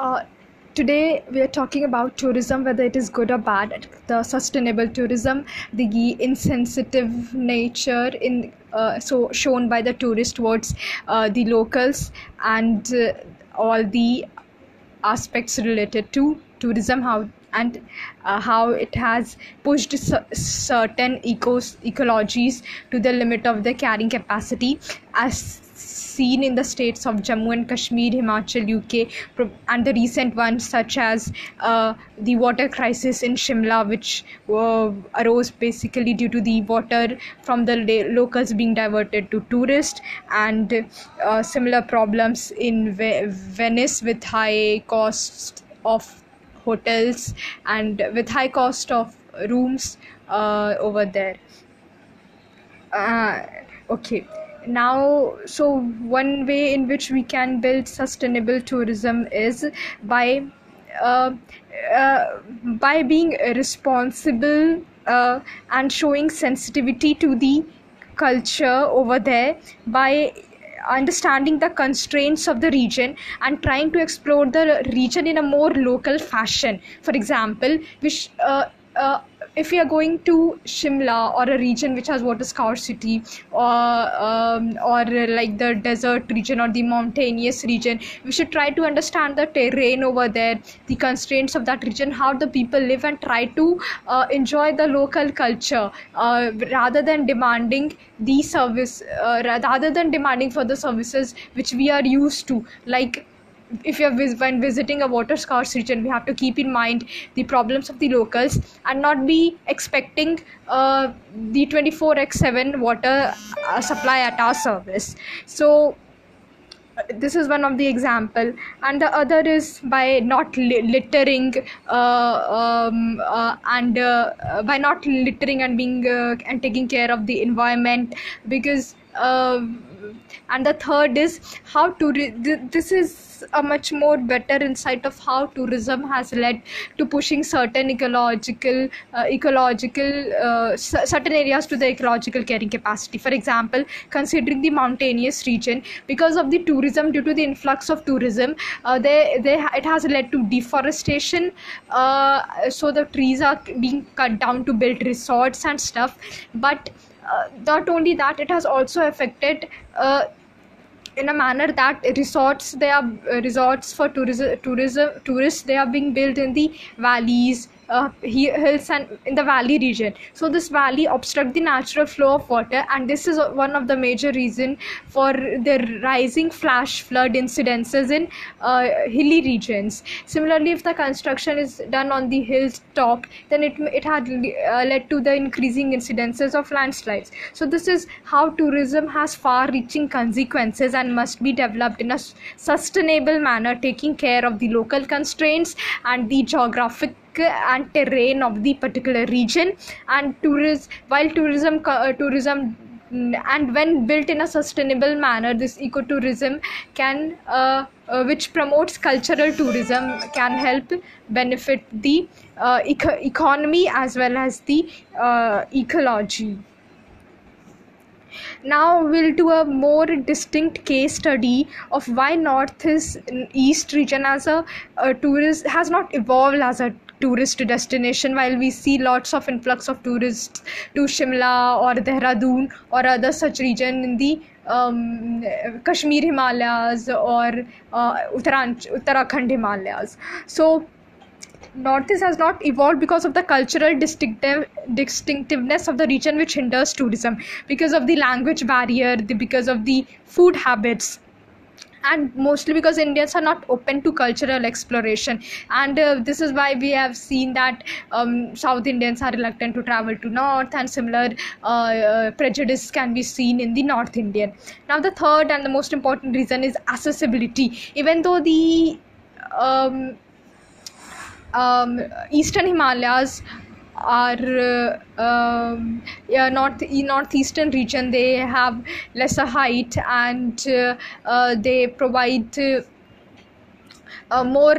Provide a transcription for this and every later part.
Uh, today we are talking about tourism, whether it is good or bad. The sustainable tourism, the insensitive nature in uh, so shown by the tourist towards uh, the locals, and uh, all the aspects related to tourism. How and uh, how it has pushed c- certain ecos ecologies to the limit of their carrying capacity as seen in the states of Jammu and Kashmir, Himachal, UK, and the recent ones such as uh, the water crisis in Shimla, which uh, arose basically due to the water from the locals being diverted to tourists, and uh, similar problems in Ve- Venice with high costs of hotels and with high cost of rooms uh, over there. Uh, okay now so one way in which we can build sustainable tourism is by uh, uh, by being responsible uh, and showing sensitivity to the culture over there by understanding the constraints of the region and trying to explore the region in a more local fashion. For example which uh, uh, if we are going to Shimla or a region which has water scarcity or um, or like the desert region or the mountainous region we should try to understand the terrain over there the constraints of that region how the people live and try to uh, enjoy the local culture uh, rather than demanding the service uh, rather than demanding for the services which we are used to. Like if you're when visiting a water scarce region we have to keep in mind the problems of the locals and not be expecting uh, the 24x7 water uh, supply at our service. So this is one of the example. And the other is by not li- littering uh, um, uh, and uh, by not littering and being uh, and taking care of the environment because uh, and the third is how to re- th- this is a much more better insight of how tourism has led to pushing certain ecological uh, ecological uh, certain areas to the ecological carrying capacity. For example considering the mountainous region because of the tourism due to the influx of tourism uh, they, they it has led to deforestation uh, so the trees are being cut down to build resorts and stuff. But uh, not only that it has also affected uh, in a manner that resorts they are uh, resorts for tourism tourism tourists they are being built in the valleys uh, hills and in the valley region. So this valley obstruct the natural flow of water and this is one of the major reason for the rising flash flood incidences in uh, hilly regions. Similarly if the construction is done on the hills top then it it had uh, led to the increasing incidences of landslides. So this is how tourism has far reaching consequences and must be developed in a sustainable manner taking care of the local constraints and the geographic and terrain of the particular region. And tourism while tourism uh, tourism and when built in a sustainable manner this ecotourism can uh, uh, which promotes cultural tourism can help benefit the uh, eco- economy as well as the uh, ecology. Now we'll do a more distinct case study of why north is east region as a, a tourist has not evolved as a tourist destination while we see lots of influx of tourists to Shimla or Dehradun or other such region in the um, Kashmir Himalayas or uh, Uttarakhand Himalayas. So Northeast has not evolved because of the cultural distinctive distinctiveness of the region, which hinders tourism because of the language barrier, the, because of the food habits and mostly because indians are not open to cultural exploration. And uh, this is why we have seen that um, south indians are reluctant to travel to north and similar uh, uh, prejudice can be seen in the north indian. Now the third and the most important reason is accessibility. Even though the um, um, eastern himalayas are uh, um, yeah, north northeastern region they have lesser height and uh, uh, they provide uh, more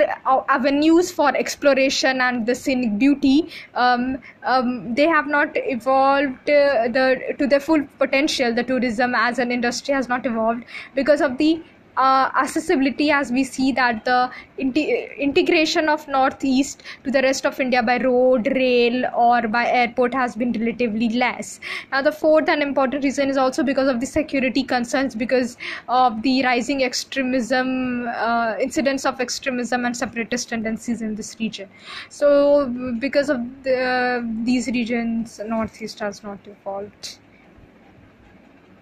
avenues for exploration and the scenic beauty. Um, um, they have not evolved uh, the to their full potential. The tourism as an industry has not evolved because of the uh, accessibility as we see that the integration of northeast to the rest of india by road rail or by airport has been relatively less. Now the fourth and important reason is also because of the security concerns because of the rising extremism uh, incidents of extremism and separatist tendencies in this region. So because of the, these regions northeast has not evolved